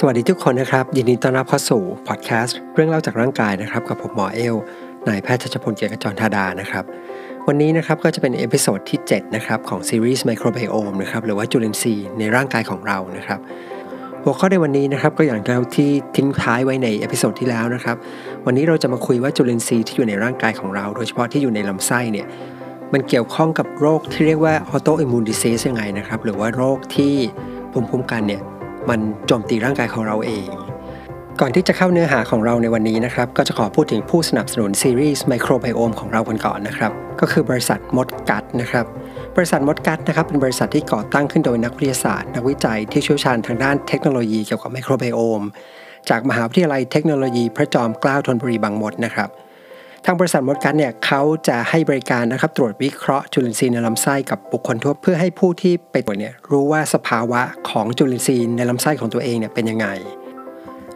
สวัสดีทุกคนนะครับ ยินดีต้อนรับเข้าสู่พอดแคสต์เรื่องเล่าจากร่างกายนะครับ กับผมหมอเอลนายแพทย์ชัชพลเกียรติขจรธาดานะครับ วันนี้นะครับก็จะเป็น episode ที่ 7 นะครับ ของซีรีส์ microbiome นะครับหรือว่าจุลินทรีย์ในร่างกายของเรานะครับ หัวข้อในวันนี้นะครับก็อย่างเราที่ทิ้งท้ายไว้ใน episode ที่แล้วนะครับ วันนี้เราจะมาคุยว่าจุลินทรีย์ที่อยู่ในร่างกายของเรา โดยเฉพาะที่อยู่ในลำไส้เนี่ยมันเกี่ยวข้องกับโรคที่เรียกว่า autoimmune disease ยังไงนะครับหรือว่าโรคที่ภูมิคุ้มกันเนี่ย มันโจมตีร่างกายของเราเอง ก่อนที่จะเข้าเนื้อหาของเราในวันนี้นะครับ ก็จะขอพูดถึงผู้สนับสนุนซีรีส์ไมโครไบโอมของเรากันก่อนนะครับ ก็คือบริษัทมดกัดนะครับบริษัทมดกัดนะครับเป็นบริษัทที่ก่อตั้งขึ้นโดยนักวิทยาศาสตร์นักวิจัยที่เชี่ยวชาญทางด้านเทคโนโลยีเกี่ยวกับไมโครไบโอม จากมหาวิทยาลัยเทคโนโลยีพระจอมเกล้าธนบุรีบางมดนะครับ ทางบริษัทมดกัดเนี่ยเขาจะให้บริการนะครับตรวจวิเคราะห์จุลินทรีย์ในลำไส้กับบุคคลทั่วเพื่อให้ผู้ที่ไปตรวจเนี่ยรู้ว่าสภาวะของจุลินทรีย์ในลำไส้ของตัวเองเนี่ยเป็นยังไง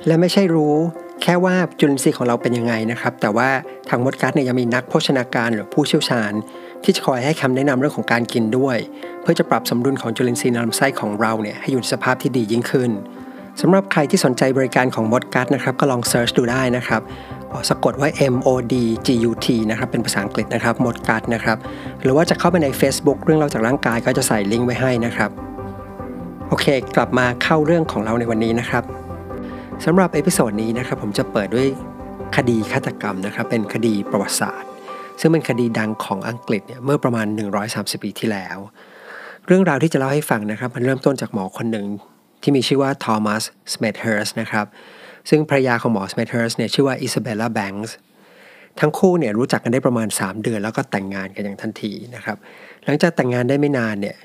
และไม่ใช่รู้แค่ว่าจุลินทรีย์ของเราเป็นยังไงนะครับแต่ว่าทางมดกัดเนี่ยยังมีนักโภชนาการหรือผู้เชี่ยวชาญ ที่จะคอยให้คำแนะนำเรื่องของการกินด้วย เพื่อจะปรับสมดุลของจุลินทรีย์ในลำไส้ของเราเนี่ยให้อยู่ในสภาพที่ดียิ่งขึ้นสำหรับใครที่สนใจบริการของมดกัดนะครับก็ลองเซิร์ชดูได้นะครับ สะกดว่า M O D G U T นะครับ เป็นภาษาอังกฤษนะครับมดกัดนะครับ หรือว่าจะเข้าไปใน Facebook เรื่องเล่าจากร่างกายก็จะใส่ลิงก์ไว้ให้นะครับ โอเค กลับมาเข้าเรื่องของเราในวันนี้นะครับสำหรับ episode นี้นะครับ ผมจะเปิดด้วยคดีฆาตกรรมนะครับ เป็นคดีประวัติศาสตร์ ซึ่งเป็นคดีดังของอังกฤษเนี่ยเมื่อประมาณ 130 ปีที่แล้ว เรื่องราวที่จะเล่าให้ฟังนะครับ มันเริ่มต้นจากหมอคนหนึ่งที่มีชื่อว่าทอมัสสเมธเฮิร์สนะครับ ซึ่งภรรยาของหมอสเมเฮิร์สเนี่ยชื่อว่าอิซาเบลล่าแบงค์ทั้งคู่เนี่ยรู้จักกันได้ประมาณ 3 เดือนแล้วก็แต่งงานกันอย่างทันทีนะครับหลังจากแต่งงานได้ไม่นานเนี่ย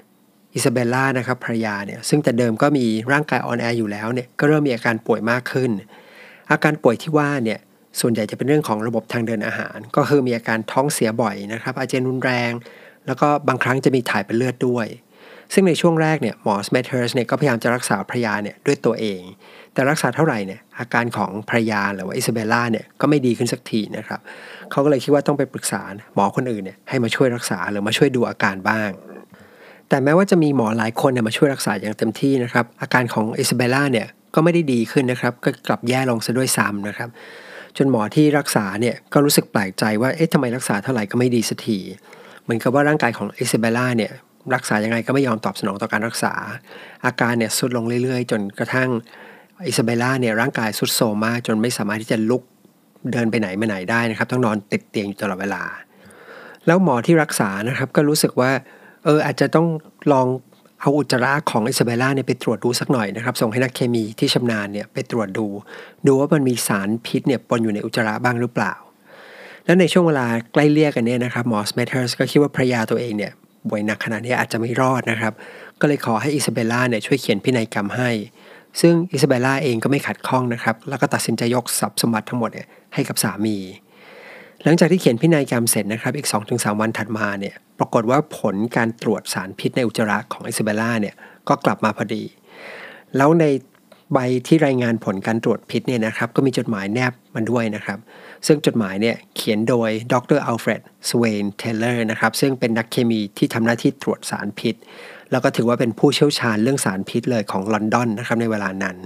อิซาเบลล่านะครับภรรยาเนี่ยซึ่งแต่เดิมก็มีร่างกายอ่อนแออยู่แล้วเนี่ยก็เริ่มมีอาการป่วยมากขึ้น อาการป่วยที่ว่าเนี่ยส่วนใหญ่จะเป็นเรื่องของระบบทางเดินอาหาร ก็คือมีอาการท้องเสียบ่อยนะครับอาเจียนรุนแรง แล้วก็บางครั้งจะมีถ่ายเป็นเลือดด้วย ซึ่งในช่วงแรกเนี่ยหมอสเมเฮิร์สเนี่ยก็พยายามจะรักษาภรรยาเนี่ยด้วยตัวเอง แต่รักษาเท่าไหร่เนี่ยอาการของภรรยาหรือว่าอิซาเบลล่าเนี่ยก็ไม่ดีขึ้นสักทีนะครับเขาก็เลยคิดว่าต้องไปปรึกษาหมอคนอื่นเนี่ยให้มาช่วยรักษาหรือมาช่วยดูอาการบ้าง แต่แม้ว่าจะมีหมอหลายคนเนี่ยมาช่วยรักษาอย่างเต็มที่นะครับอาการของอิซาเบลล่าเนี่ยก็ไม่ได้ดีขึ้นนะครับก็กลับแย่ลงซะด้วยซ้ำนะครับจนหมอที่รักษาเนี่ยก็รู้สึกแปลกใจว่าเอ๊ะทำไมรักษาเท่าไหร่ก็ไม่ดีสักทีเหมือนกับว่าร่างกายของอิซาเบล่าเนี่ย รักษายังไงก็ไม่ยอมตอบสนองต่อการรักษา อาการเนี่ยทรุดลงเรื่อยๆ จนกระทั่งอิซาเบล่าเนี่ยร่างกายทรุดโทรมมากจนไม่สามารถที่จะลุกเดินไปไหนมาไหนได้นะครับ ต้องนอนติดเตียงอยู่ตลอดเวลา แล้วหมอที่รักษานะครับก็รู้สึกว่าเอออาจจะต้องลองเอาอุจจาระของอิซาเบล่าเนี่ยไปตรวจดูสักหน่อยนะครับ ส่งให้นักเคมีที่ชำนาญเนี่ยไปตรวจดู ดูว่ามันมีสารพิษเนี่ยปนอยู่ในอุจจาระบ้างหรือเปล่า และในช่วงเวลาไล่เลี่ยกันเนี่ยนะครับหมอสเมเฮิร์สก็คิดว่าภรรยาตัวเองเนี่ย ป่วยหนักขนาดนี้อาจจะไม่รอดนะครับ ก็เลยขอให้อิซาเบลล่าเนี่ยช่วยเขียนพินัยกรรมให้ ซึ่งอิซาเบลล่าเองก็ไม่ขัดข้องนะครับ แล้วก็ตัดสินใจยกทรัพย์สมบัติทั้งหมดเนี่ยให้กับสามี หลังจากที่เขียนพินัยกรรมเสร็จนะครับ อีก 2-3 วันถัดมาเนี่ย ปรากฏว่าผลการตรวจสารพิษในอุจจาระของอิซาเบลล่าเนี่ยก็กลับมาพอดี แล้วใน ใบที่รายงานผลการตรวจพิษเนี่ยนะครับก็มีจดหมายแนบมาด้วยนะครับ ซึ่งจดหมายเนี่ยเขียนโดยดรอัลเฟรดสเวนเทเลอร์นะครับซึ่งเป็นนักเคมีที่ทำหน้าที่ตรวจสารพิษ แล้วก็ถือว่าเป็นผู้เชี่ยวชาญเรื่องสารพิษเลยของลอนดอนนะครับในเวลานั้น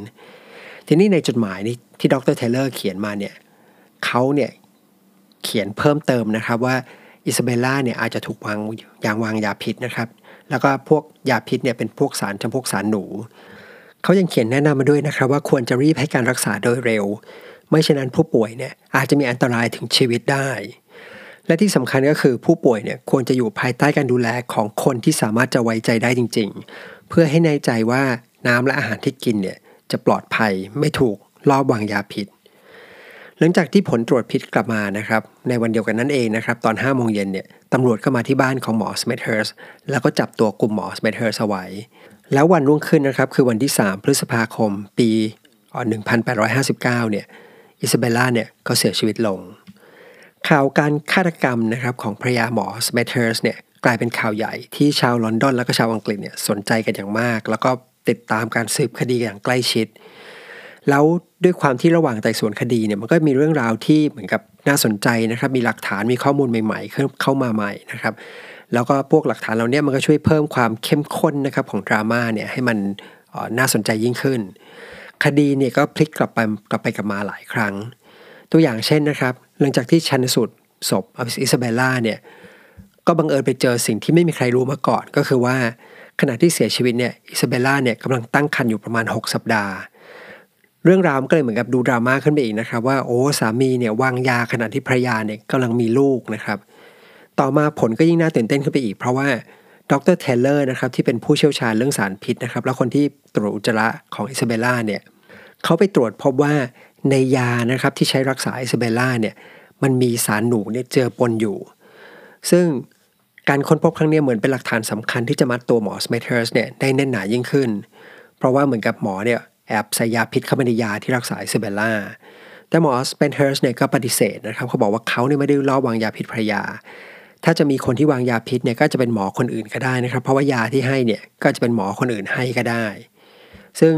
ทีนี้ในจดหมายนี้ที่ดรเทเลอร์เขียนมาเนี่ยเขาเนี่ยเขียนเพิ่มเติมนะครับว่าอิซาเบลล่าเนี่ยอาจจะถูกวางยางวางยาพิษนะครับแล้วก็พวกยาพิษเนี่ยเป็นพวกสารจำพวกสารหนู เขายังเขียนแนะนำมาด้วยนะครับว่าควรจะรีบให้การรักษาโดยเร็ว ไม่เช่นนั้นผู้ป่วยเนี่ยอาจจะมีอันตรายถึงชีวิตได้ และที่สำคัญก็คือผู้ป่วยเนี่ยควรจะอยู่ภายใต้การดูแลของคนที่สามารถจะไว้ใจได้จริง ๆ เพื่อให้แน่ใจว่าน้ำและอาหารที่กินเนี่ยจะปลอดภัยไม่ถูกลอบวางยาพิษ หลังจากที่ผลตรวจพิษกลับมานะครับในวันเดียวกันนั่นเองนะครับตอน5โมงเย็นเนี่ยตำรวจเข้ามาที่บ้านของหมอสเมธเฮิร์สแล้วก็จับตัวกลุ่มหมอสเมธเฮิร์สเอาไว้ แล้ววันรุ่งขึ้นนะครับคือวันที่ 3 พฤษภาคม ปี 1859 เนี่ยอิซาเบลล่าเนี่ยก็เสียชีวิตลง ข่าวการฆาตกรรมนะครับของภรรยาหมอสเมเทอร์สเนี่ยกลายเป็นข่าวใหญ่ที่ชาวลอนดอนและก็ชาวอังกฤษเนี่ยสนใจกันอย่างมาก แล้วก็ติดตามการสืบคดีอย่างใกล้ชิด แล้วด้วยความที่ระหว่างไต่สวนคดีเนี่ยมันก็มีเรื่องราวที่เหมือนกับน่าสนใจนะครับ มีหลักฐานมีข้อมูลใหม่ ๆ เข้ามาใหม่นะครับ แล้วก็พวกหลักฐานเหล่านี้มันก็ช่วยเพิ่มความเข้มข้นนะครับของดราม่าเนี่ยให้มันน่าสนใจยิ่งขึ้น คดีเนี่ยก็พลิกกลับไปกลับไปกลับมาหลายครั้ง ตัวอย่างเช่นนะครับหลังจากที่ชันสูตรศพอิซาเบลล่าเนี่ยก็บังเอิญไปเจอสิ่งที่ไม่มีใครรู้มาก่อน ก็คือว่าขณะที่เสียชีวิตเนี่ยอิซาเบลล่าเนี่ยกำลังตั้งครรภ์อยู่ประมาณ 6 สัปดาห์ เรื่องราวก็เลยเหมือนกับดูดราม่าขึ้นไปอีกนะครับว่าโอ้สามีเนี่ยวางยาขณะที่ภรรยาเนี่ยกำลังมีลูกนะครับ ต่อมาผลก็ยิ่งน่าตื่นเต้นขึ้นไปอีก เพราะว่าดรเทเลอร์นะครับที่เป็นผู้เชี่ยวชาญเรื่องสารพิษนะครับแล้วคนที่ตรวจอุจจาระของอิซาเบลล่าเนี่ยเขาไปตรวจพบว่าในยานะครับที่ใช้รักษาอิซาเบลล่าเนี่ยมันมีสารหนูเนี่ยเจอปนอยู่ ซึ่งการค้นพบครั้งนี้เหมือนเป็นหลักฐานสำคัญที่จะมัดตัวหมอสเมเทอร์สเนี่ยได้แน่นหนายิ่งขึ้น เพราะว่าเหมือนกับหมอเนี่ยแอบใส่ยาพิษเข้าไปในยาที่รักษาอิซาเบลล่าแต่หมอสเมเทอร์สเนี่ยก็ปฏิเสธนะครับเขาบอกว่าเขาเนี่ยไม่ได้ลอบวางยาพิษภรรยา ถ้าจะมีคนที่วางยาพิษเนี่ยก็จะเป็นหมอคนอื่นก็ได้นะครับ เพราะว่ายาที่ให้เนี่ยก็จะเป็นหมอคนอื่นให้ก็ได้ ซึ่ง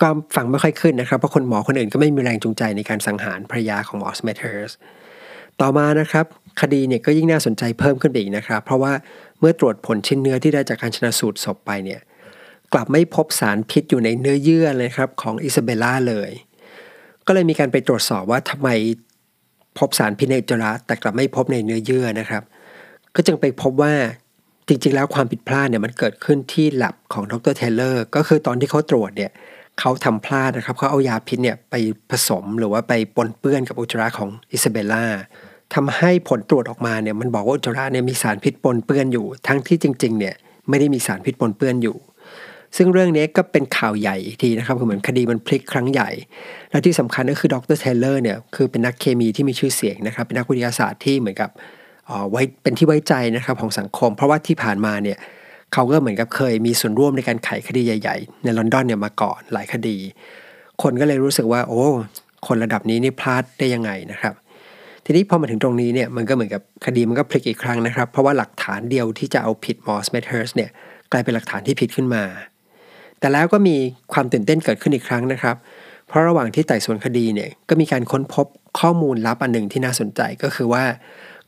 ก็ฟังไม่ค่อยขึ้นนะครับเพราะคนหมอคนอื่นก็ไม่มีแรงจูงใจในการสังหารภรรยาของหมอสเมเทอร์สต่อมานะครับคดีเนี่ยก็ยิ่งน่าสนใจเพิ่มขึ้นไปอีกนะครับ เพราะว่าเมื่อตรวจผลชิ้นเนื้อที่ได้จากการชันสูตรศพไปเนี่ยกลับไม่พบสารพิษอยู่ในเนื้อเยื่อเลยครับของอิซาเบลล่าเลย ก็เลยมีการไปตรวจสอบว่าทำไม พบสารพิษในอุจจาระแต่กลับไม่พบในเนื้อเยื่อนะครับ ก็จึงไปพบว่าจริง ๆ แล้วความผิดพลาดเนี่ยมันเกิดขึ้นที่แล็บของดรเทเลอร์ก็คือตอนที่เขาตรวจเนี่ยเขาทำพลาดนะครับเขาเอายาพิษเนี่ยไปผสมหรือว่าไปปนเปื้อนกับอุจจาระของอิซาเบลล่าทำให้ผลตรวจออกมาเนี่ยมันบอกว่าอุจจาระเนี่ยมีสารพิษปนเปื้อนอยู่ ทั้งที่จริงๆเนี่ยไม่ได้มีสารพิษปนเปื้อนอยู่ ซึ่งเรื่องนี้ก็เป็นข่าวใหญ่ทีนะครับคือเหมือนคดีมันพลิกครั้งใหญ่ และที่สำคัญก็คือดรเทเลอร์เนี่ยคือเป็นนักเคมีที่มีชื่อเสียงนะครับ เป็นนักวิทยาศาสตร์ที่เหมือนกับไว้เป็นที่ไว้ใจนะครับของสังคม เพราะว่าที่ผ่านมาเนี่ยเขาก็เหมือนกับเคยมีส่วนร่วมในการไขคดีใหญ่ ๆ ในลอนดอนเนี่ยมาก่อนหลายคดี คนก็เลยรู้สึกว่า โอ้คนระดับนี้นี่พลาดได้ยังไงนะครับ ทีนี้พอมาถึงตรงนี้เนี่ยมันก็เหมือนกับคดีมันก็พลิกอีกครั้งนะครับ เพราะว่าหลักฐานเดียวที่จะเอาผิดหมอสเมเทอร์สเนี่ยกลายเป็นหลักฐานที่ผิดขึ้นมา แต่แล้วก็มีความตื่นเต้นเกิดขึ้นอีกครั้งนะครับ เพราะระหว่างที่ไต่สวนคดีเนี่ยก็มีการค้นพบข้อมูลลับอันหนึ่งที่น่าสนใจก็คือว่า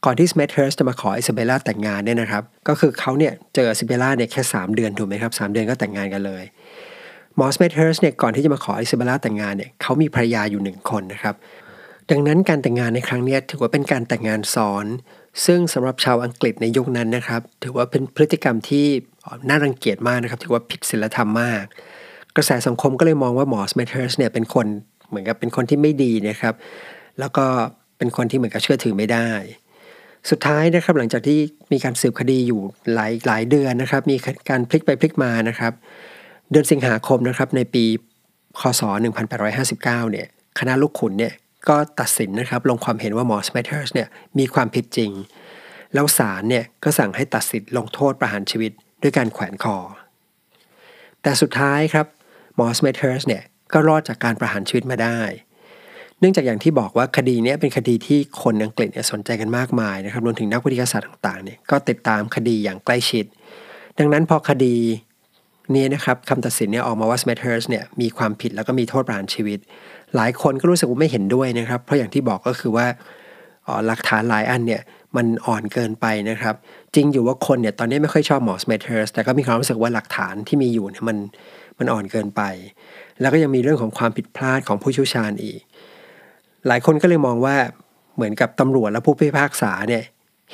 ก่อนที่สเมธเฮิร์สจะมาขออิซาเบลล่าแต่งงานเนี่ยนะครับ ก็คือเขาเนี่ยเจออิซาเบลล่าเนี่ยแค่ 3 เดือนถูกไหมครับ3 เดือนก็แต่งงานกันเลยหมอสเมธเฮิร์สเนี่ยก่อนที่จะมาขออิซาเบลล่าแต่งงานเนี่ยเขามีภรรยาอยู่หนึ่งคนนะครับ ดังนั้นการแต่งงานในครั้งนี้ถือว่าเป็นการแต่งงานซ้อน ซึ่งสำหรับชาวอังกฤษในยุคนั้นนะครับ ถือว่าเป็นพฤติกรรมที่น่ารังเกียจมากนะครับ ถือว่าผิดศีลธรรมมาก กระแสสังคมก็เลยมองว่าหมอสเมเทอร์สเนี่ยเป็นคนเหมือนกับเป็นคนที่ไม่ดีนะครับ แล้วก็เป็นคนที่เหมือนกับเชื่อถือไม่ได้ สุดท้ายนะครับหลังจากที่มีการสืบคดีอยู่หลายหลายเดือนนะครับ มีการพลิกไปพลิกมานะครับ เดือนสิงหาคมนะครับในปีคศ 1859 เนี่ยคณะลูกขุนเนี่ย ก็ตัดสินนะครับลงความเห็นว่าหมอสเมเทอร์สเนี่ยมีความผิดจริง แล้วศาลเนี่ยก็สั่งให้ตัดสินลงโทษประหารชีวิตด้วยการแขวนคอ แต่สุดท้ายครับหมอสเมเทอร์สเนี่ยก็รอดจากการประหารชีวิตมาได้ เนื่องจากอย่างที่บอกว่าคดีนี้เป็นคดีที่คนอังกฤษเนี่ยสนใจกันมากมายนะครับรวมถึงนักวิทยาศาสตร์ต่างๆเนี่ยก็ติดตามคดีอย่างใกล้ชิด ดังนั้นพอคดีนี้นะครับคำตัดสินเนี่ยออกมาว่าสเมเทอร์สเนี่ยมีความผิดแล้วก็มีโทษประหารชีวิต หลายคนก็รู้สึกว่าไม่เห็นด้วยนะครับ เพราะอย่างที่บอกก็คือว่าหลักฐานหลายอันเนี่ยมันอ่อนเกินไปนะครับ จริงอยู่ว่าคนเนี่ยตอนนี้ไม่ค่อยชอบหมอสเมเทอร์สแต่ก็มีความรู้สึกว่าหลักฐานที่มีอยู่เนี่ยมันมันอ่อนเกินไป แล้วก็ยังมีเรื่องของความผิดพลาดของผู้เชี่ยวชาญอีก หลายคนก็เลยมองว่าเหมือนกับตำรวจและผู้พิพากษาเนี่ย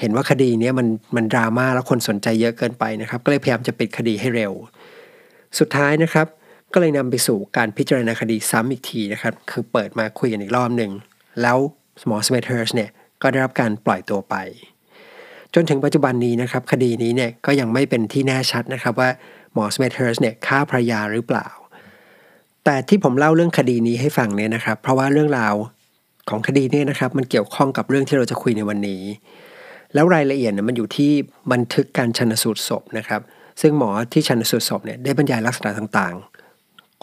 เห็นว่าคดีนี้มันมันดราม่าแล้วคนสนใจเยอะเกินไปนะครับ ก็เลยพยายามจะปิดคดีให้เร็ว สุดท้ายนะครับ ก็เลยนำไปสู่การพิจารณาคดีซ้ำอีกทีนะครับ คือเปิดมาคุยกันอีกรอบหนึ่ง แล้วหมอสเมเทอร์สเนี่ยก็ได้รับการปล่อยตัวไป จนถึงปัจจุบันนี้นะครับ คดีนี้เนี่ยก็ยังไม่เป็นที่แน่ชัดนะครับว่าหมอสเมเทอร์สเนี่ยฆ่าภรรยาหรือเปล่า แต่ที่ผมเล่าเรื่องคดีนี้ให้ฟังเนี่ยนะครับ เพราะว่าเรื่องราวของคดีนี้นะครับ มันเกี่ยวข้องกับเรื่องที่เราจะคุยในวันนี้ แล้วรายละเอียดเนี่ยมันอยู่ที่บันทึกการชันสูตรศพนะครับ ซึ่งหมอที่ชันสูตรศพเนี่ยได้บรรยายลักษณะต่าง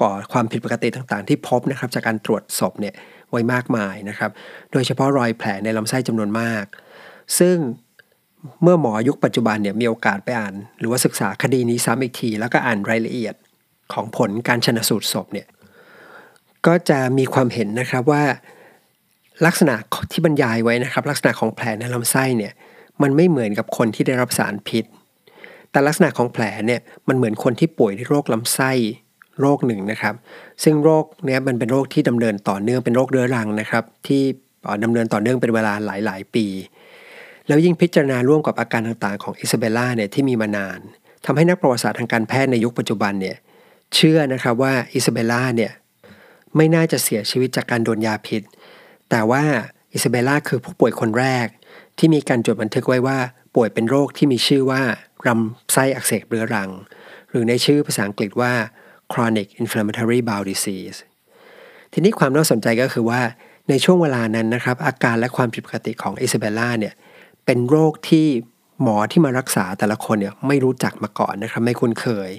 ก่อความผิดปกติต่างๆ ที่พบนะครับจากการตรวจศพเนี่ยไว้มากมายนะครับ โดยเฉพาะรอยแผลในลำไส้จำนวนมาก ซึ่งเมื่อหมอยุคปัจจุบันเนี่ยมีโอกาสไปอ่าน หรือว่าศึกษาคดีนี้ซ้ำอีกที แล้วก็อ่านรายละเอียดของผลการชนสูตรศพเนี่ยก็จะมีความเห็นนะครับว่าลักษณะที่บรรยายไว้นะครับ ลักษณะของแผลในลำไส้เนี่ยมันไม่เหมือนกับคนที่ได้รับสารพิษ แต่ลักษณะของแผลเนี่ยมันเหมือนคนที่ป่วยด้วยโรคลำไส้ โรคหนึ่งนะครับ ซึ่งโรคเนี้ยมันเป็นโรคที่ดำเนินต่อเนื่องเป็นโรคเรื้อรังนะครับ ที่ดำเนินต่อเนื่องเป็นเวลาหลาย ๆ ปี แล้วยิ่งพิจารณาร่วมกับอาการต่างๆของอิซาเบล่าเนี่ยที่มีมานานทำให้นักประวัติศาสตร์ทางการแพทย์ในยุคปัจจุบันเนี่ยเชื่อนะครับว่าอิซาเบล่าเนี่ยไม่น่าจะเสียชีวิตจากการโดนยาพิษ แต่ว่าอิซาเบล่าคือผู้ป่วยคนแรก ที่มีการจดบันทึกไว้ว่าป่วยเป็นโรคที่มีชื่อว่าลำไส้อักเสบเรื้อรัง หรือในชื่อภาษาอังกฤษว่า chronic inflammatory bowel disease ทีนี้ความน่าสนใจก็คือว่าในช่วงเวลานั้นนะครับ อาการและความผิดปกติของอิซาเบลล่าเนี่ยเป็นโรคที่หมอที่มารักษาแต่ละคนเนี่ยไม่รู้จักมาก่อนนะครับ ไม่คุ้นเคย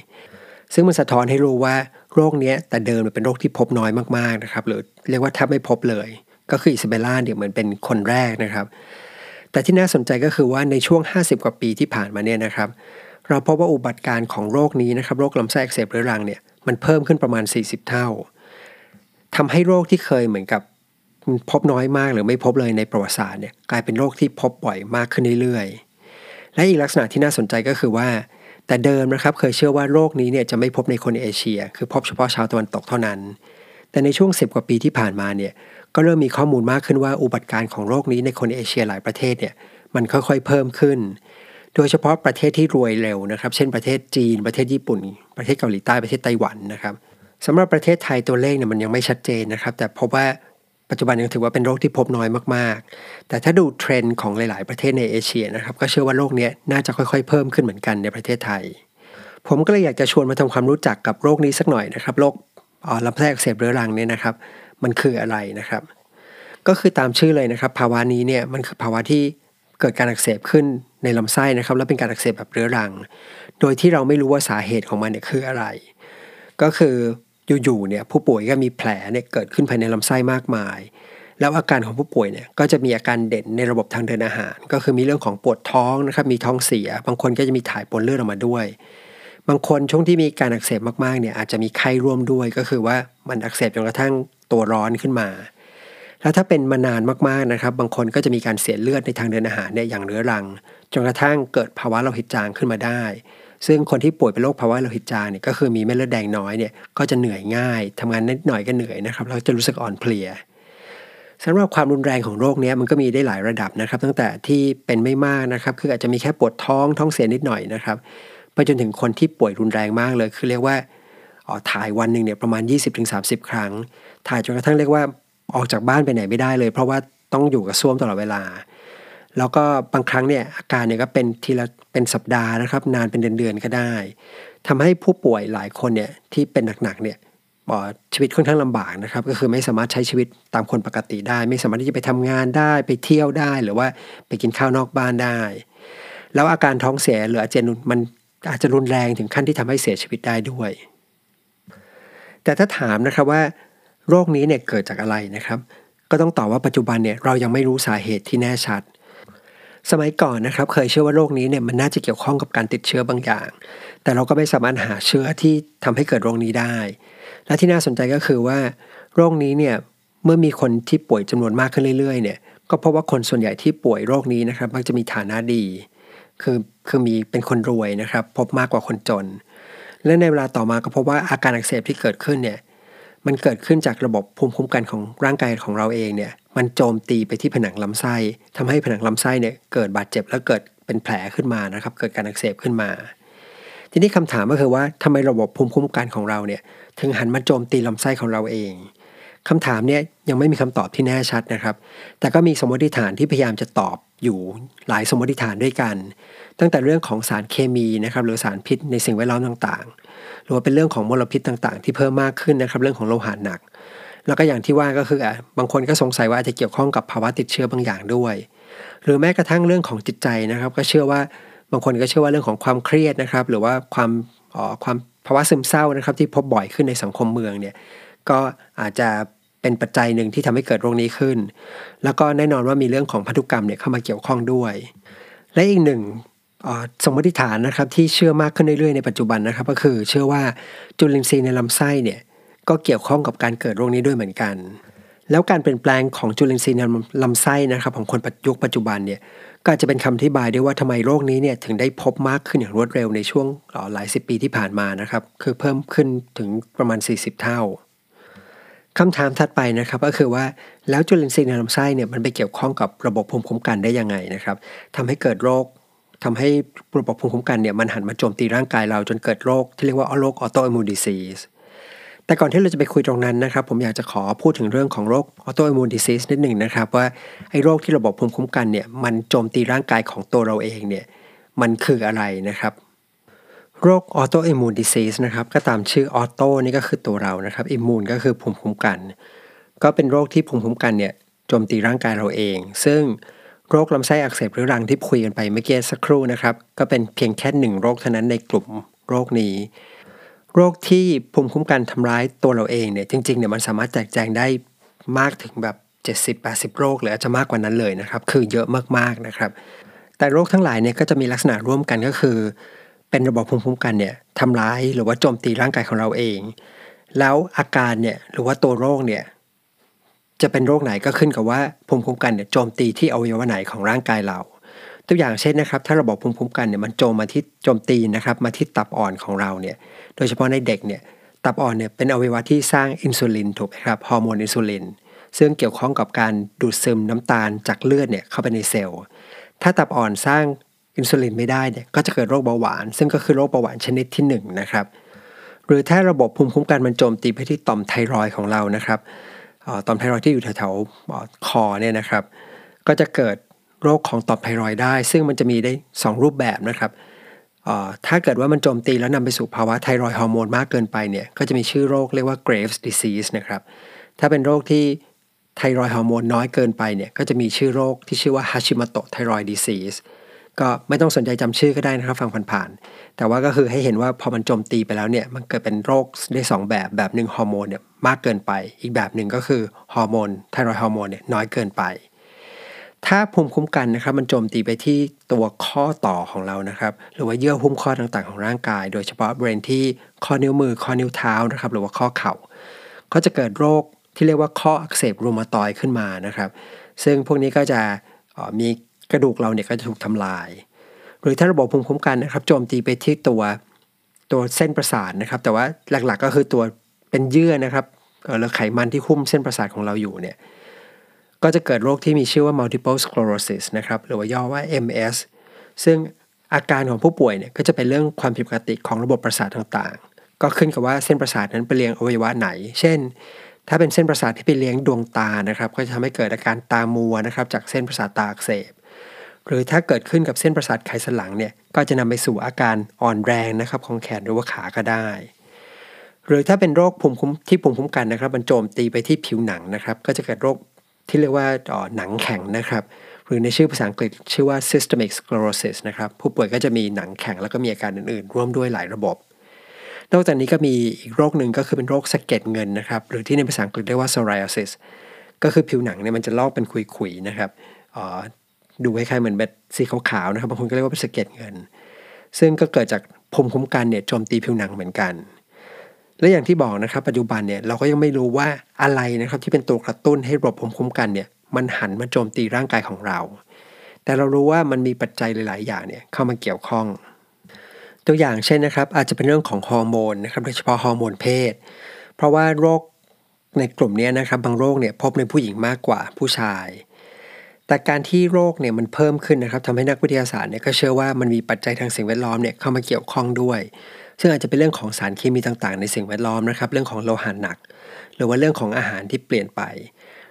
ซึ่งมันสะท้อนให้รู้ว่าโรคนี้แต่เดิมเป็นโรคที่พบน้อยมากๆนะครับหรือเรียกว่าแทบไม่พบเลย ก็คืออิซาเบลล่าเนี่ยเหมือนเป็นคนแรกนะครับ แต่ที่น่าสนใจก็คือว่าในช่วง 50 กว่าปีที่ผ่านมาเนี่ยนะครับ เราพบว่าอุบัติการของโรคนี้นะครับโรคลำไส้อักเสบเรื้อรังเนี่ย มันเพิ่มขึ้นประมาณ 40 เท่าทำให้โรคที่เคยเหมือนกับพบน้อยมากหรือไม่พบเลยในประวัติศาสตร์เนี่ยกลายเป็นโรคที่พบบ่อยมากขึ้นเรื่อยๆ และอีกลักษณะที่น่าสนใจก็คือว่า แต่เดิมนะครับเคยเชื่อว่าโรคนี้เนี่ยจะไม่พบในคนเอเชีย คือพบเฉพาะชาวตะวันตกเท่านั้น แต่ในช่วง 10 กว่าปีที่ผ่านมาเนี่ยก็เริ่มมีข้อมูลมากขึ้นว่าอุบัติการของโรคนี้ในคนเอเชียหลายประเทศเนี่ยมันค่อยๆเพิ่มขึ้น โดยเฉพาะประเทศที่รวยเร็วนะครับ เช่นประเทศจีน ประเทศญี่ปุ่น ประเทศเกาหลีใต้ประเทศไต้หวันนะครับสำหรับประเทศไทยตัวเลขเนี่ยมันยังไม่ชัดเจนนะครับ แต่พบว่าปัจจุบันยังถือว่าเป็นโรคที่พบน้อยมากๆ แต่ถ้าดูเทรนด์ของหลาย ๆ ประเทศในเอเชียนะครับ ก็เชื่อว่าโรคนี้น่าจะค่อย ๆ เพิ่มขึ้นเหมือนกันในประเทศไทย ผมก็เลยอยากจะชวนมาทำความรู้จักกับโรคนี้สักหน่อยนะครับโรคลำไส้อักเสบเรื้อรังเนี่ยนะครับ มันคืออะไรนะครับ ก็คือตามชื่อเลยนะครับ ภาวะนี้เนี่ยมันคือภาวะที่ เกิดการอักเสบขึ้นในลำไส้นะครับ แล้วเป็นการอักเสบแบบเรื้อรัง โดยที่เราไม่รู้ว่าสาเหตุของมันเนี่ยคืออะไร ก็คืออยู่ๆเนี่ยผู้ป่วยก็มีแผลเนี่ยเกิดขึ้นภายในลำไส้มากมาย แล้วอาการของผู้ป่วยเนี่ยก็จะมีอาการเด่นในระบบทางเดินอาหาร ก็คือมีเรื่องของปวดท้องนะครับมีท้องเสีย บางคนก็จะมีถ่ายปนเลือดออกมาด้วย บางคนช่วงที่มีการอักเสบมากๆเนี่ยอาจจะมีไข้ร่วมด้วย ก็คือว่ามันอักเสบจนกระทั่งตัวร้อนขึ้นมา แล้วถ้าเป็นมานานมากๆนะครับ บางคนก็จะมีการเสียเลือดในทางเดินอาหารเนี่ยอย่างเรื้อรัง จนกระทั่งเกิดภาวะโลหิตจางขึ้นมาได้ ซึ่งคนที่ป่วยเป็นโรคภาวะโลหิตจางเนี่ยก็คือมีเม็ดเลือดแดงน้อยเนี่ยก็จะเหนื่อยง่ายทำงานนิดหน่อยก็เหนื่อยนะครับแล้วจะรู้สึกอ่อนเพลียสำหรับความรุนแรงของโรคนี้มันก็มีได้หลายระดับนะครับ ตั้งแต่ที่เป็นไม่มากนะครับ คืออาจจะมีแค่ปวดท้องท้องเสียนิดหน่อยนะครับไปจนถึงคนที่ป่วยรุนแรงมากเลย คือเรียกว่าอ๋อถ่ายวันหนึ่งเนี่ยประมาณ 20-30 ครั้ง ถ่ายจนกระทั่งเรียกว่า ออกจากบ้านไปไหนไม่ได้เลย เพราะว่าต้องอยู่กับซ่วมตลอดเวลา แล้วก็บางครั้งเนี่ยอาการเนี่ยก็เป็นทีละเป็นสัปดาห์นะครับ นานเป็นเดือนๆก็ได้ทำให้ผู้ป่วยหลายคนเนี่ยที่เป็นหนักๆเนี่ยชีวิตค่อนข้างลำบากนะครับ ก็คือไม่สามารถใช้ชีวิตตามคนปกติได้ ไม่สามารถที่จะไปทำงานได้ไปเที่ยวได้ หรือว่าไปกินข้าวนอกบ้านได้ แล้วอาการท้องเสียหรืออาเจียนมันอาจจะรุนแรงถึงขั้นที่ทำให้เสียชีวิตได้ด้วย แต่ถ้าถามนะครับว่า โรคนี้เนี่ยเกิดจากอะไรนะครับ ก็ต้องตอบว่าปัจจุบันเนี่ยเรายังไม่รู้สาเหตุที่แน่ชัด สมัยก่อนนะครับ เคยเชื่อว่าโรคนี้เนี่ยมันน่าจะเกี่ยวข้องกับการติดเชื้อบางอย่าง แต่เราก็ไม่สามารถหาเชื้อที่ทำให้เกิดโรคนี้ได้ และที่น่าสนใจก็คือว่า โรคนี้เนี่ยเมื่อมีคนที่ป่วยจำนวนมากขึ้นเรื่อยๆเนี่ยก็เพราะว่าคนส่วนใหญ่ที่ป่วยโรคนี้นะครับ มักจะมีฐานะดี คือคือมีเป็นคนรวยนะครับ พบมากกว่าคนจน และในเวลาต่อมาก็พบว่าอาการอักเสบที่เกิดขึ้นเนี่ย มันเกิดขึ้นจากระบบภูมิคุ้มกันของร่างกายของเราเองเนี่ยมันโจมตีไปที่ผนังลำไส้ทำให้ผนังลำไส้เนี่ยเกิดบาดเจ็บแล้วเกิดเป็นแผลขึ้นมานะครับเกิดการอักเสบขึ้นมา ทีนี้คำถามก็คือว่าทำไมระบบภูมิคุ้มกันของเราเนี่ยถึงหันมาโจมตีลำไส้ของเราเอง คำถามเนี่ยยังไม่มีคำตอบที่แน่ชัดนะครับ แต่ก็มีสมมติฐานที่พยายามจะตอบอยู่หลายสมมติฐานด้วยกัน ตั้งแต่เรื่องของสารเคมีนะครับหรือสารพิษในสิ่งแวดล้อมต่างๆ หรือว่าเป็นเรื่องของมลพิษต่างๆ ที่เพิ่มมากขึ้นนะครับ เรื่องของโลหะหนัก แล้วก็อย่างที่ว่าก็คืออะบางคนก็สงสัยว่าอาจจะเกี่ยวข้องกับภาวะติดเชื้อบางอย่างด้วย หรือแม้กระทั่งเรื่องของจิตใจนะครับ ก็เชื่อว่าบางคนก็เชื่อว่าเรื่องของความเครียดนะครับ หรือว่าความอ๋อความภาวะซึมเศร้านะครับ ที่พบบ่อยขึ้นในสังคมเมืองเนี่ย ก็อาจจะเป็นปัจจัยหนึ่งที่ทำให้เกิดโรคนี้ขึ้น แล้วก็แน่นอนว่ามีเรื่องของพันธุกรรมเนี่ยเข้ามาเกี่ยวข้องด้วย และอีกหนึ่งสมมติฐานนะครับที่เชื่อมากขึ้นเรื่อยๆในปัจจุบันนะครับ ก็คือเชื่อว่าจุลินทรีย์ในลำไส้เนี่ยก็เกี่ยวข้องกับการเกิดโรคนี้ด้วยเหมือนกัน แล้วการเปลี่ยนแปลงของจุลินทรีย์ในลำไส้นะครับของคนยุคปัจจุบันเนี่ยก็จะเป็นคำอธิบายได้ว่าทำไมโรคนี้เนี่ยถึงได้พบมากขึ้นอย่างรวดเร็วในช่วงหลายสิบปีที่ผ่านมานะครับคือเพิ่มขึ้นถึงประมาณ 40 เท่า คำถามถัดไปนะครับก็คือว่าแล้วจุลินทรีย์ในลำไส้เนี่ยมันไปเกี่ยวข้องกับระบบภูมิคุ้มกันได้ยังไงนะครับทำให้เกิดโรคทำให้ระบบภูมิคุ้มกันเนี่ยมันหันมาโจมตีร่างกายเราจนเกิดโรคที่เรียกว่าโรค autoimmune disease แต่ก่อนที่เราจะไปคุยตรงนั้นนะครับ ผมอยากจะขอพูดถึงเรื่องของโรค autoimmune disease นิดหนึ่งนะครับ ว่าไอ้โรคที่ระบบภูมิคุ้มกันเนี่ยมันโจมตีร่างกายของตัวเราเองเนี่ยมันคืออะไรนะครับ โรค autoimmune disease นะครับก็ตามชื่อ auto นี่ก็คือตัวเรานะครับ immune ก็คือภูมิคุ้มกัน ก็เป็นโรคที่ภูมิคุ้มกันเนี่ยโจมตีร่างกายเราเอง ซึ่งโรคลำไส้อักเสบเรื้อรังที่คุยกันไปเมื่อกี้สักครู่นะครับ ก็เป็นเพียงแค่หนึ่งโรคเท่านั้นในกลุ่มโรคนี้ โรคที่ภูมิคุ้มกันทำร้ายตัวเราเองเนี่ยจริงๆเนี่ยมันสามารถแจกแจงได้มากถึงแบบ70-80 โรคหรืออาจจะมากกว่านั้นเลยนะครับ คือเยอะมากๆนะครับ แต่โรคทั้งหลายเนี่ยก็จะมีลักษณะร่วมกันก็คือ เป็นระบบภูมิคุ้มกันเนี่ยทำร้ายหรือว่าโจมตีร่างกายของเราเอง แล้วอาการเนี่ยหรือว่าตัวโรคเนี่ยจะเป็นโรคไหนก็ขึ้นกับว่าภูมิคุ้มกันเนี่ยโจมตีที่อวัยวะไหนของร่างกายเรา ตัวอย่างเช่นนะครับ ถ้าระบบภูมิคุ้มกันเนี่ยมันโจมมาที่โจมตีนะครับมาที่ตับอ่อนของเราเนี่ยโดยเฉพาะในเด็กเนี่ยตับอ่อนเนี่ยเป็นอวัยวะที่สร้างอินซูลินถูกไหมครับฮอร์โมนอินซูลินซึ่งเกี่ยวข้องกับการดูดซึมน้ำตาลจากเลือดเนี่ยเข้าไปในเซลล์ถ้าตับอ่อนสร้าง อินซูลินไม่ได้เนี่ยก็จะเกิดโรคเบาหวาน ซึ่งก็คือโรคเบาหวานชนิดที่1นะครับหรือถ้าระบบภูมิคุ้มกันมันโจมตีไปที่ต่อมไทรอยด์ของเรานะครับต่อมไทรอยด์ที่อยู่แถวๆคอเนี่ยนะครับ ก็จะเกิดโรคของต่อมไทรอยด์ได้ ซึ่งมันจะมีได้ 2 รูปแบบนะครับถ้าเกิดว่ามันโจมตีแล้วนำไปสู่ภาวะไทรอยฮอร์โมนมากเกินไปเนี่ยก็จะมีชื่อโรคเรียกว่า Graves disease นะครับถ้าเป็นโรคที่ไทรอยฮอร์โมนน้อยเกินไปเนี่ยก็จะมีชื่อโรคที่ชื่อว่า Hashimoto thyroid disease ก็ไม่ต้องสนใจจำชื่อก็ได้นะครับฟังผ่านๆแต่ว่าก็คือให้เห็นว่าพอมันโจมตีไปแล้วเนี่ยมันเกิดเป็นโรคได้ 2 แบบแบบหนึ่งฮอร์โมนเนี่ยมากเกินไป อีกแบบหนึ่งก็คือฮอร์โมนไทรอยฮอร์โมนเนี่ยน้อยเกินไป ถ้าภูมิคุ้มกันนะครับมันโจมตีไปที่ตัวข้อต่อของเรานะครับหรือว่าเยื่อหุ้มข้อต่างๆของร่างกาย โดยเฉพาะบริเวณที่ข้อนิ้วมือข้อนิ้วเท้านะครับหรือว่าข้อเข่า ก็จะเกิดโรคที่เรียกว่าข้ออักเสบรูมาตอยขึ้นมานะครับ ซึ่งพวกนี้ก็จะมี กระดูกเราเนี่ยก็จะถูกทำลาย หรือถ้าระบบภูมิคุ้มกันนะครับโจมตีไปที่ตัวตัวเส้นประสาทนะครับ แต่ว่าหลักๆก็คือตัวเป็นเยื่อนะครับหรือไขมันที่คุ้มเส้นประสาทของเราอยู่เนี่ยก็จะเกิดโรคที่มีชื่อว่า multiple sclerosis นะครับหรือว่าย่อว่า MS ซึ่งอาการของผู้ป่วยเนี่ยก็จะเป็นเรื่องความผิดปกติของระบบประสาทต่างๆ ก็ขึ้นกับว่าเส้นประสาทนั้นไปเลี้ยงอวัยวะไหน เช่น ถ้าเป็นเส้นประสาทที่ไปเลี้ยงดวงตานะครับ ก็จะทำให้เกิดอาการตามัวนะครับจากเส้นประสาทตาอักเสบ หรือถ้าเกิดขึ้นกับเส้นประสาทไขสันหลังเนี่ยก็จะนำไปสู่อาการอ่อนแรงนะครับของแขนหรือว่าขาก็ได้ หรือถ้าเป็นโรคภูมิคุ้มที่ภูมิคุ้มกันนะครับ มันโจมตีไปที่ผิวหนังนะครับ ก็จะเกิดโรคที่เรียกว่าหนังแข็งนะครับหรือในชื่อภาษาอังกฤษชื่อว่า systemic sclerosis นะครับผู้ป่วยก็จะมีหนังแข็งแล้วก็มีอาการอื่นๆ ร่วมด้วยหลายระบบ นอกจากนี้ก็มีอีกโรคหนึ่งก็คือเป็นโรคสะเก็ดเงินนะครับหรือที่ในภาษาอังกฤษเรียกว่า psoriasis ก็คือผิวหนังเนี่ยมันจะลอกเป็นขุยๆนะครับ ดูคล้ายๆเหมือนเบ็ดสีขาวๆนะครับบางคนก็เรียกว่าเป็นสะเก็ดเงิน ซึ่งก็เกิดจากภูมิคุ้มกันเนี่ยโจมตีผิวหนังเหมือนกัน และอย่างที่บอกนะครับ ปัจจุบันเนี่ยเราก็ยังไม่รู้ว่าอะไรนะครับที่เป็นตัวกระตุ้นให้ระบบภูมิคุ้มกันเนี่ยมันหันมาโจมตีร่างกายของเรา แต่เรารู้ว่ามันมีปัจจัยหลาย ๆ อย่างเนี่ยเข้ามาเกี่ยวข้อง ตัวอย่างเช่นนะครับ อาจจะเป็นเรื่องของฮอร์โมนนะครับโดยเฉพาะฮอร์โมนเพศ เพราะว่าโรคในกลุ่มนี้นะครับบางโรคเนี่ยพบในผู้หญิงมากกว่าผู้ชาย แต่การที่โรคเนี่ยมันเพิ่มขึ้นนะครับทำให้นักวิทยาศาสตร์เนี่ยก็เชื่อว่ามันมีปัจจัยทางสิ่งแวดล้อมเนี่ยเข้ามาเกี่ยวข้องด้วย ซึ่งอาจจะเป็นเรื่องของสารเคมีต่างๆ ในสิ่งแวดล้อมนะครับ เรื่องของโลหะหนัก หรือว่าเรื่องของอาหารที่เปลี่ยนไป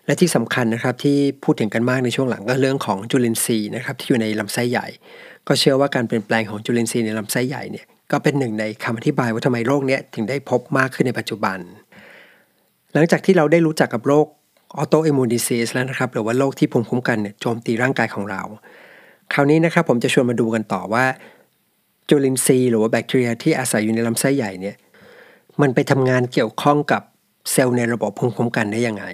และที่สำคัญนะครับที่พูดถึงกันมากในช่วงหลังก็เรื่องของจุลินทรีย์นะครับที่อยู่ในลำไส้ใหญ่ ก็เชื่อว่าการเปลี่ยนแปลงของจุลินทรีย์ในลำไส้ใหญ่เนี่ยก็เป็นหนึ่งในคำอธิบายว่าทำไมโรคเนี้ยถึงได้พบมากขึ้นในปัจจุบัน หลังจากที่เราได้รู้จักกับโรค autoimmune disease แล้วนะครับ หรือว่าโรคที่ภูมิคุ้มกันเนี่ยโจมตีร่างกายของเรา คราวนี้นะครับผมจะชวนมาดูกันต่อว่า จุลินทรีย์หรือว่าแบคทีเรียที่อาศัยอยู่ในลำไส้ใหญ่เนี่ยมันไปทำงานเกี่ยวข้องกับเซลล์ในระบบภูมิคุ้มกันได้ยังไง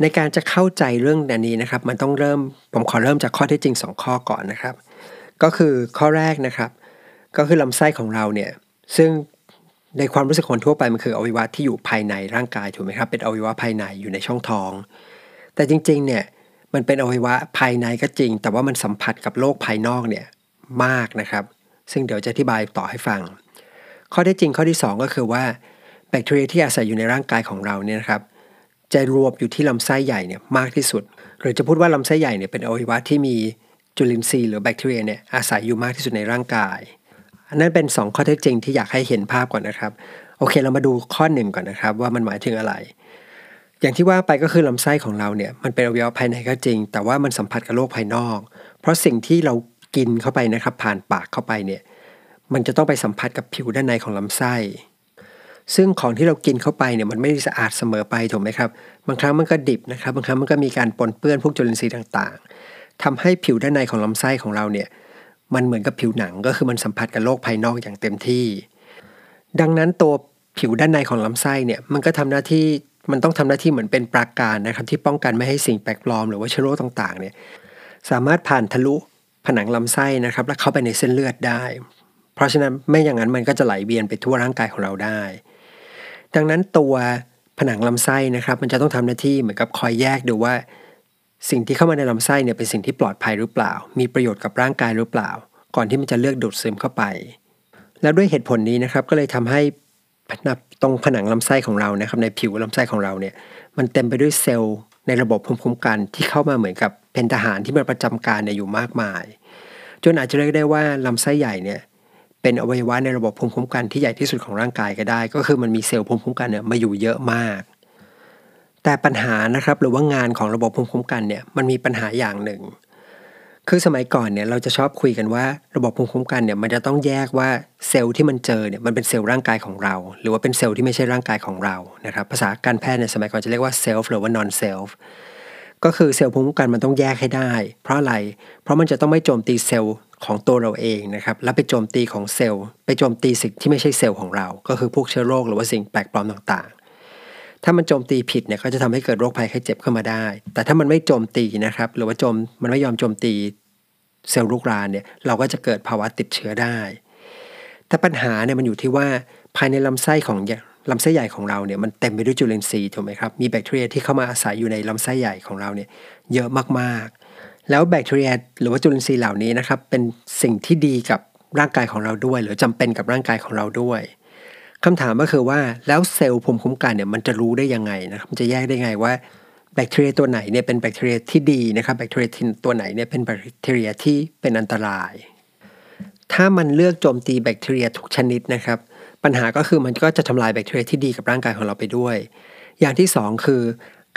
ในการจะเข้าใจเรื่องนี้นะครับ มันต้องเริ่มผมขอเริ่มจากข้อท็จจริง 2 ข้อก่อนนะครับ ก็คือข้อแรกนะครับ ก็คือลำไส้ของเราเนี่ยซึ่ง ในความรู้สึกคนทั่วไปมันคืออวัยวะที่อยู่ภายในร่างกายถูกไหมครับ เป็นอวัยวะภายในอยู่ในช่องท้อง แต่จริงๆเนี่ยมันเป็นอวัยวะภายในก็จริง แต่ว่ามันสัมผัสกับโลกภายนอกเนี่ยมากนะครับ ซึ่งเดี๋ยวจะอธิบายต่อให้ฟัง ข้อที่จริงข้อที่ 2 ก็คือว่าแบคทีเรียที่อาศัยอยู่ในร่างกายของเราเนี่ยนะครับจะรวมอยู่ที่ลำไส้ใหญ่เนี่ยมากที่สุด หรือจะพูดว่าลำไส้ใหญ่เนี่ยเป็นอวัยวะที่มีจุลินทรีย์หรือแบคทีเรียเนี่ยอาศัยอยู่มากที่สุดในร่างกาย อันนั้นเป็น 2 ข้อเท็จจริงที่อยากให้เห็นภาพก่อนนะครับ โอเคเรามาดูข้อหนึ่งก่อนนะครับ ว่ามันหมายถึงอะไร อย่างที่ว่าไปก็คือลำไส้ของเราเนี่ยมันเป็นอวัยวะภายในก็จริง แต่ว่ามันสัมผัสกับโลกภายนอก เพราะสิ่งที่เรากินเข้าไปนะครับ ผ่านปากเข้าไปเนี่ยมันจะต้องไปสัมผัสกับผิวด้านในของลำไส้ ซึ่งของที่เรากินเข้าไปเนี่ยมันไม่ได้สะอาดเสมอไปถูกไหมครับ บางครั้งมันก็ดิบนะครับ บางครั้งมันก็มีการปนเปื้อนพวกจุลินทรีย์ต่างๆทำให้ผิวด้านในของลำไส้ของเราเนี่ย มันเหมือนกับผิวหนังก็คือมันสัมผัสกับโลกภายนอกอย่างเต็มที่ ดังนั้นตัวผิวด้านในของลำไส้เนี่ยมันก็ทำหน้าที่มันต้องทำหน้าที่เหมือนเป็นปราการนะครับ ที่ป้องกันไม่ให้สิ่งแปลกปลอมหรือว่าเชื้อโรคต่างๆเนี่ยสามารถผ่านทะลุผนังลำไส้นะครับ และเข้าไปในเส้นเลือดได้ เพราะฉะนั้นไม่อย่างนั้นมันก็จะไหลเวียนไปทั่วร่างกายของเราได้ ดังนั้นตัวผนังลำไส้นะครับ มันจะต้องทำหน้าที่เหมือนกับคอยแยกดูว่า สิ่งที่เข้ามาในลำไส้เนี่ยเป็นสิ่งที่ปลอดภัยหรือเปล่า มีประโยชน์กับร่างกายหรือเปล่า ก่อนที่มันจะเลือกดูดซึมเข้าไป แล้วด้วยเหตุผลนี้นะครับก็เลยทำให้ตรงผนังลำไส้ของเรานะครับในผิวลำไส้ของเราเนี่ยมันเต็มไปด้วยเซลล์ในระบบภูมิคุ้มกันที่เข้ามาเหมือนกับเป็นทหารที่มาประจำการเนี่ยอยู่มากมาย จนอาจจะเรียกได้ว่าลำไส้ใหญ่เนี่ยเป็นอวัยวะในระบบภูมิคุ้มกันที่ใหญ่ที่สุดของร่างกายก็ได้ ก็คือมันมีเซลล์ภูมิคุ้มกันเนี่ยมาอยู่เยอะมาก แต่ปัญหานะครับหรือว่างานของระบบภูมิคุ้มกันเนี่ยมันมีปัญหาอย่างหนึ่ง คือสมัยก่อนเนี่ยเราจะชอบคุยกันว่าระบบภูมิคุ้มกันเนี่ยมันจะต้องแยกว่าเซลล์ที่มันเจอเนี่ยมันเป็นเซลล์ร่างกายของเรา หรือว่าเป็นเซลล์ที่ไม่ใช่ร่างกายของเรานะครับภาษาการแพทย์ในสมัยก่อนจะเรียกว่า self หรือว่า non-self ก็คือเซลล์ภูมิคุ้มกันมันต้องแยกให้ได้ เพราะอะไร เพราะมันจะต้องไม่โจมตีเซลล์ของตัวเราเองนะครับแล้วไปโจมตีของเซลล์ ไปโจมตีสิ่งที่ไม่ใช่เซลล์ของเรา ก็คือพวกเชื้อโรคหรือว่าสิ่งแปลกปลอมต่าง ถ้ามันโจมตีผิดเนี่ยก็จะทำให้เกิดโรคภัยไข้เจ็บเข้ามาได้ แต่ถ้ามันไม่โจมตีนะครับ หรือว่าโจมมันไม่ยอมโจมตีเซลล์ลูกรานเนี่ยเราก็จะเกิดภาวะติดเชื้อได้ แต่ปัญหาเนี่ยมันอยู่ที่ว่าภายในลำไส้ของลำไส้ใหญ่ของเราเนี่ยมันเต็มไปด้วยจุลินทรีย์ถูกไหมครับ มีแบคทีเรียที่เข้ามาอาศัยอยู่ในลำไส้ใหญ่ของเราเนี่ยเยอะมากๆ แล้วแบคทีเรียหรือว่าจุลินทรีย์เหล่านี้นะครับเป็นสิ่งที่ดีกับร่างกายของเราด้วย หรือจำเป็นกับร่างกายของเราด้วย คำถามก็คือว่าแล้วเซลล์ภูมิคุ้มกันเนี่ยมันจะรู้ได้ยังไงนะครับมันจะแยกได้ไงว่าแบคทีเรียตัวไหนเนี่ยเป็นแบคทีเรียที่ดีนะครับแบคทีเรียตัวไหนเนี่ยเป็นแบคทีเรียที่เป็นอันตราย ถ้ามันเลือกโจมตีแบคทีเรียทุกชนิดนะครับ ปัญหาก็คือมันก็จะทำลายแบคทีเรียที่ดีกับร่างกายของเราไปด้วย อย่างที่ 2 คือ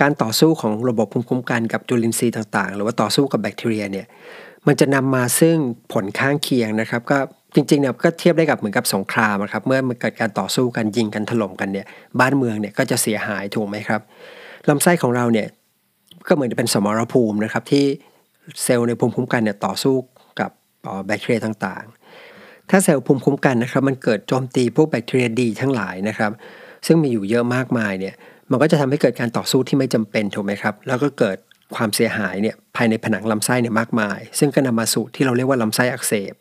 การต่อสู้ของระบบภูมิคุ้มกันกับจุลินทรีย์ต่างๆ หรือว่าต่อสู้กับแบคทีเรียเนี่ยมันจะนำมาซึ่งผลข้างเคียงนะครับ ก็ จริงๆเนี่ยก็เทียบได้กับเหมือนกับสงครามครับเมื่อมันเกิดการต่อสู้กันยิงกันถล่มกันเนี่ยบ้านเมืองเนี่ยก็จะเสียหายถูกไหมครับลำไส้ของเราเนี่ยก็เหมือนจะเป็นสมรภูมินะครับที่เซลล์ในภูมิคุ้มกันเนี่ยต่อสู้กับแบคทีเรียต่างๆ ถ้าเซลล์ภูมิคุ้มกันนะครับมันเกิดโจมตีพวกแบคทีเรียดีทั้งหลายนะครับซึ่งมีอยู่เยอะมากมายเนี่ยมันก็จะทำให้เกิดการต่อสู้ที่ไม่จำเป็นถูกไหมครับแล้วก็เกิดความเสียหายเนี่ยภายในผนังลำไส้เนี่ยมากมาย ซึ่งก็นำมาสู่ที่เราเรียกว่าลำไส้อักเสบ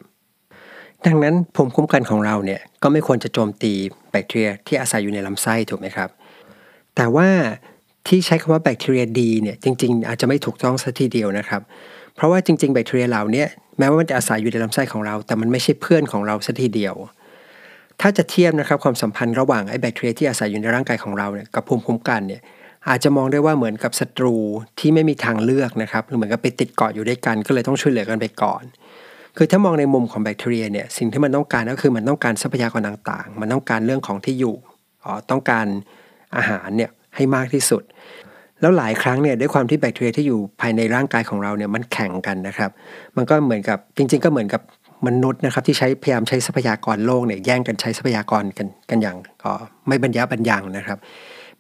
ดังนั้นภูมิคุ้มกันของเราเนี่ยก็ไม่ควรจะโจมตีแบคทีเรียที่อาศัยอยู่ในลำไส้ถูกไหมครับ แต่ว่าที่ใช้คำว่าแบคทีเรียดีเนี่ยจริง ๆ อาจจะไม่ถูกต้องสัทีเดียวนะครับ เพราะว่าจริง ๆ แบคทีเรียเหล่านี้แม้ว่ามันจะอาศัยอยู่ในลำไส้ของเรา แต่มันไม่ใช่เพื่อนของเราสัทีเดียว ถ้าจะเทียบนะครับความสัมพันธ์ระหว่างไอ้แบคทีเรียที่อาศัยอยู่ในร่างกายของเราเนี่ยกับภูมิคุ้มกันเนี่ยอาจจะมองได้ว่าเหมือนกับศัตรูที่ไม่มีทางเลือกนะครับหรือเหมือนกับไปติดเกาะอยู่ด้วยกันก็เลยต้องช่วยเหลือกันไปก่อน คือถ้ามองในมุมของแบคทีเรียเนี่ยสิ่งที่มันต้องการก็คือมันต้องการทรัพยากรต่างๆ มันต้องการเรื่องของที่อยู่อ๋อต้องการอาหารเนี่ยให้มากที่สุด แล้วหลายครั้งเนี่ยด้วยความที่แบคทีเรียที่อยู่ภายในร่างกายของเราเนี่ยมันแข่งกันนะครับ มันก็เหมือนกับจริง ๆ ก็เหมือนกับมนุษย์นะครับที่ใช้พยายามใช้ทรัพยากรโลกเนี่ยแย่งกันใช้ทรัพยากรกันกันอย่างไม่บรรยะบรรยังนะครับ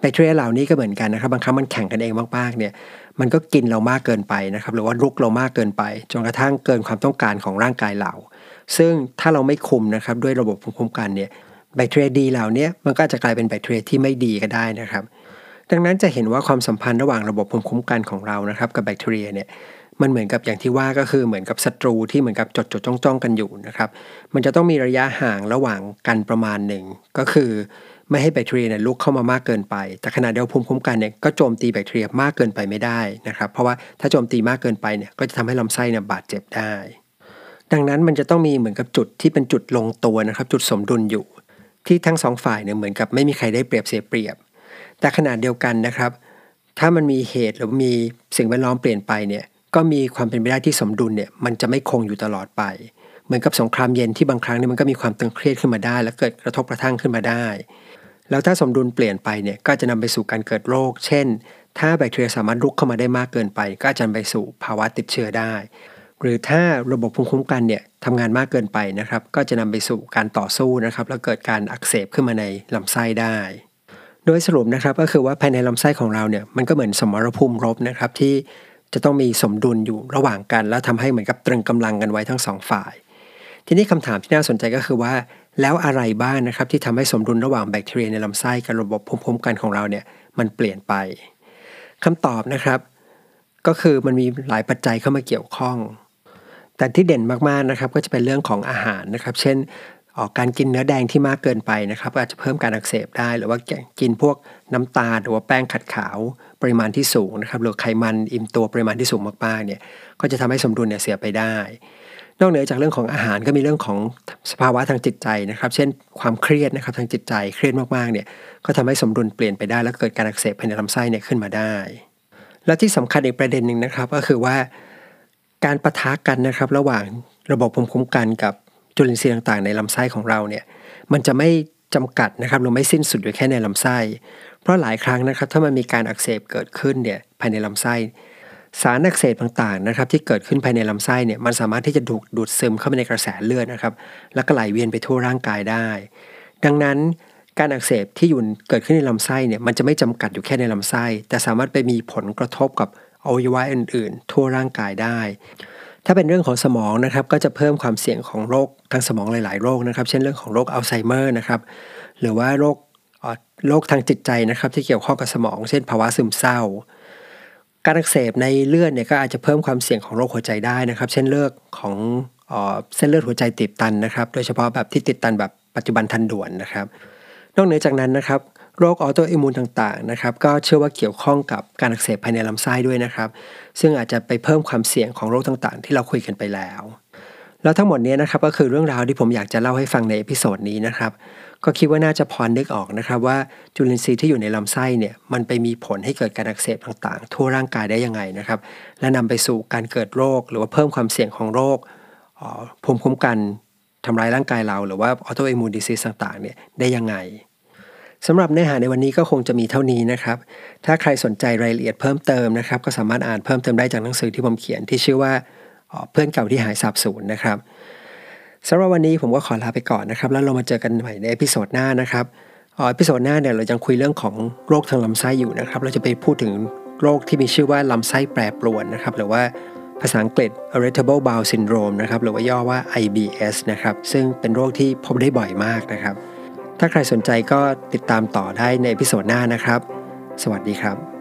แบคทีเรียเหล่านี้ก็เหมือนกันนะครับ บางครั้งมันแข่งกันเองมากๆเนี่ยมันก็กินเรามากเกินไปนะครับหรือว่ารุกเรามากเกินไปจนกระทั่งเกินความต้องการของร่างกายเรา ซึ่งถ้าเราไม่คุมนะครับด้วยระบบภูมิคุ้มกันเนี่ยแบคทีเรียดีเหล่านี้มันก็จะกลายเป็นแบคทีเรียที่ไม่ดีก็ได้นะครับ ดังนั้นจะเห็นว่าความสัมพันธ์ระหว่างระบบภูมิคุ้มกันของเรานะครับ กับแบคทีเรียเนี่ยมันเหมือนกับอย่างที่ว่าก็คือเหมือนกับศัตรูที่เหมือนกับจดจดจ้องจ้องกันอยู่นะครับ มันจะต้องมีระยะห่างระหว่างกันประมาณหนึ่งก็คือ ไม่ให้แบคทีเรียเนี่ยลุกเข้ามามากเกินไป แต่ขณะเดียวภูมิคุ้มกันเนี่ยก็โจมตีแบคทีเรียมากเกินไปไม่ได้นะครับ เพราะว่าถ้าโจมตีมากเกินไปเนี่ยก็จะทำให้ลำไส้เนี่ยบาดเจ็บได้ ดังนั้นมันจะต้องมีเหมือนกับจุดที่เป็นจุดลงตัวนะครับ จุดสมดุลอยู่ ที่ทั้งสองฝ่ายเนี่ยเหมือนกับไม่มีใครได้เปรียบเสียเปรียบ แต่ขณะเดียวกันนะครับ ถ้ามันมีเหตุหรือมีสิ่งแวดล้อมเปลี่ยนไปเนี่ยก็มีความเป็นไปได้ที่สมดุลเนี่ยมันจะไม่คงอยู่ตลอดไปเหมือนกับสงครามเย็นที่บางครั้งเนี่ยมันก็มีความตึงเครียดขึ้นมาได้ และเกิดกระทบกระทั่งขึ้นมาได้ แล้วถ้าสมดุลเปลี่ยนไปเนี่ยก็จะนำไปสู่การเกิดโรค เช่น ถ้าแบคทีเรียสามารถรุกเข้ามาได้มากเกินไป ก็จะนำไปสู่ภาวะติดเชื้อได้ หรือถ้าระบบภูมิคุ้มกันเนี่ยทำงานมากเกินไปนะครับ ก็จะนำไปสู่การต่อสู้นะครับ แล้วเกิดการอักเสบขึ้นมาในลำไส้ได้ โดยสรุปนะครับก็คือว่าภายในลำไส้ของเราเนี่ยมันก็เหมือนสมรภูมิรบนะครับที่จะต้องมีสมดุลอยู่ระหว่างกัน แล้วทำให้เหมือนกับตรึงกำลังกันไว้ทั้งสองฝ่าย ทีนี้คำถามที่น่าสนใจก็คือว่า แล้วอะไรบ้างนะครับที่ทำให้สมดุลระหว่างแบคทีเรียในลำไส้กับระบบภูมิคุ้มกันของเราเนี่ยมันเปลี่ยนไปคำตอบนะครับ ก็คือมันมีหลายปัจจัยเข้ามาเกี่ยวข้อง แต่ที่เด่นมากๆนะครับก็จะเป็นเรื่องของอาหารนะครับ เช่นออกการกินเนื้อแดงที่มากเกินไปนะครับอาจจะเพิ่มการอักเสบได้ หรือว่ากินพวกน้ำตาลหรือว่าแป้งขัดขาวปริมาณที่สูงนะครับหรือไขมันอิ่มตัวปริมาณที่สูงมากๆเนี่ยก็จะทำให้สมดุลเนี่ยเสียไปได้ นอกเหนือจากเรื่องของอาหารก็มีเรื่องของสภาวะทางจิตใจนะครับ เช่นความเครียดนะครับทางจิตใจเครียดมากๆเนี่ยก็ทำให้สมดุลเปลี่ยนไปได้ แล้วเกิดการอักเสบภายในลำไส้เนี่ยขึ้นมาได้ และที่สำคัญอีกประเด็นหนึ่งนะครับ ก็คือว่าการประทะกันนะครับ ระหว่างระบบภูมิคุ้มกันกับจุลินทรีย์ต่างๆ ในลำไส้ของเราเนี่ยมันจะไม่จำกัดนะครับหรือไม่สิ้นสุดอยู่แค่ในลำไส้ เพราะหลายครั้งนะครับ ถ้ามันมีการอักเสบเกิดขึ้นเนี่ยภายในลำไส้ สารอักเสบต่างๆนะครับที่เกิดขึ้นภายในลำไส้เนี่ยมันสามารถที่จะดูดดูดซึมเข้าไปในกระแสเลือดนะครับแล้วก็ไหลเวียนไปทั่วร่างกายได้ ดังนั้นการอักเสบที่อยู่เกิดขึ้นในลำไส้เนี่ยมันจะไม่จำกัดอยู่แค่ในลำไส้ แต่สามารถไปมีผลกระทบกับอวัยวะอื่น ๆ ทั่วร่างกายได้ ถ้าเป็นเรื่องของสมองนะครับก็จะเพิ่มความเสี่ยงของโรคทางสมองหลาย ๆ โรคนะครับ เช่นเรื่องของโรคอัลไซเมอร์นะครับหรือว่าโรคโรคทางจิตใจนะครับที่เกี่ยวข้องกับสมอง เช่นภาวะซึมเศร้า การอักเสบในเลือดเนี่ยก็อาจจะเพิ่มความเสี่ยงของโรคหัวใจได้นะครับ เช่นเรื่องของเส้นเลือดหัวใจตีบตันนะครับ โดยเฉพาะแบบที่ตีบตันแบบปัจจุบันทันด่วนนะครับ นอกเหนือจากนั้นนะครับโรค autoimmune ต่างๆนะครับก็เชื่อว่าเกี่ยวข้องกับการอักเสบภายในลำไส้ด้วยนะครับ ซึ่งอาจจะไปเพิ่มความเสี่ยงของโรคต่างๆ ที่เราคุยกันไปแล้ว แล้วทั้งหมดนี้นะครับก็คือเรื่องราวที่ผมอยากจะเล่าให้ฟังใน episode นี้นะครับก็คิดว่าน่าจะพอนึกออกนะครับว่าจุลินทรีย์ที่อยู่ในลำไส้เนี่ยมันไปมีผลให้เกิดการอักเสบต่างๆ ทั่วร่างกายได้ยังไงนะครับ และนำไปสู่การเกิดโรค หรือว่าเพิ่มความเสี่ยงของโรคภูมิคุ้มกันทำลายร่างกายเรา หรือว่า autoimmune disease ต่างๆเนี่ยได้ยังไงสำหรับเนื้อหาในวันนี้ก็คงจะมีเท่านี้นะครับ ถ้าใครสนใจรายละเอียดเพิ่มเติมนะครับ ก็สามารถอ่านเพิ่มเติมได้จากหนังสือที่ผมเขียนที่ชื่อว่า เพื่อนเก่าที่หายสาบสูญนะครับสำหรับวันนี้ผมก็ขอลาไปก่อนนะครับ แล้วเรามาเจอกันใหม่ใน episode หน้านะครับออ episode หน้าเนี่ยเราจะคุยเรื่องของโรคทางลำไส้อยู่นะครับ เราจะไปพูดถึงโรคที่มีชื่อว่าลำไส้แปรปรวนนะครับ หรือว่าภาษาอังกฤษ irritable bowel syndrome นะครับ หรือว่าย่อว่า IBS นะครับ ซึ่งเป็นโรคที่พบได้บ่อยมากนะครับ ถ้าใครสนใจก็ติดตามต่อได้ใน episode หน้านะครับ สวัสดีครับ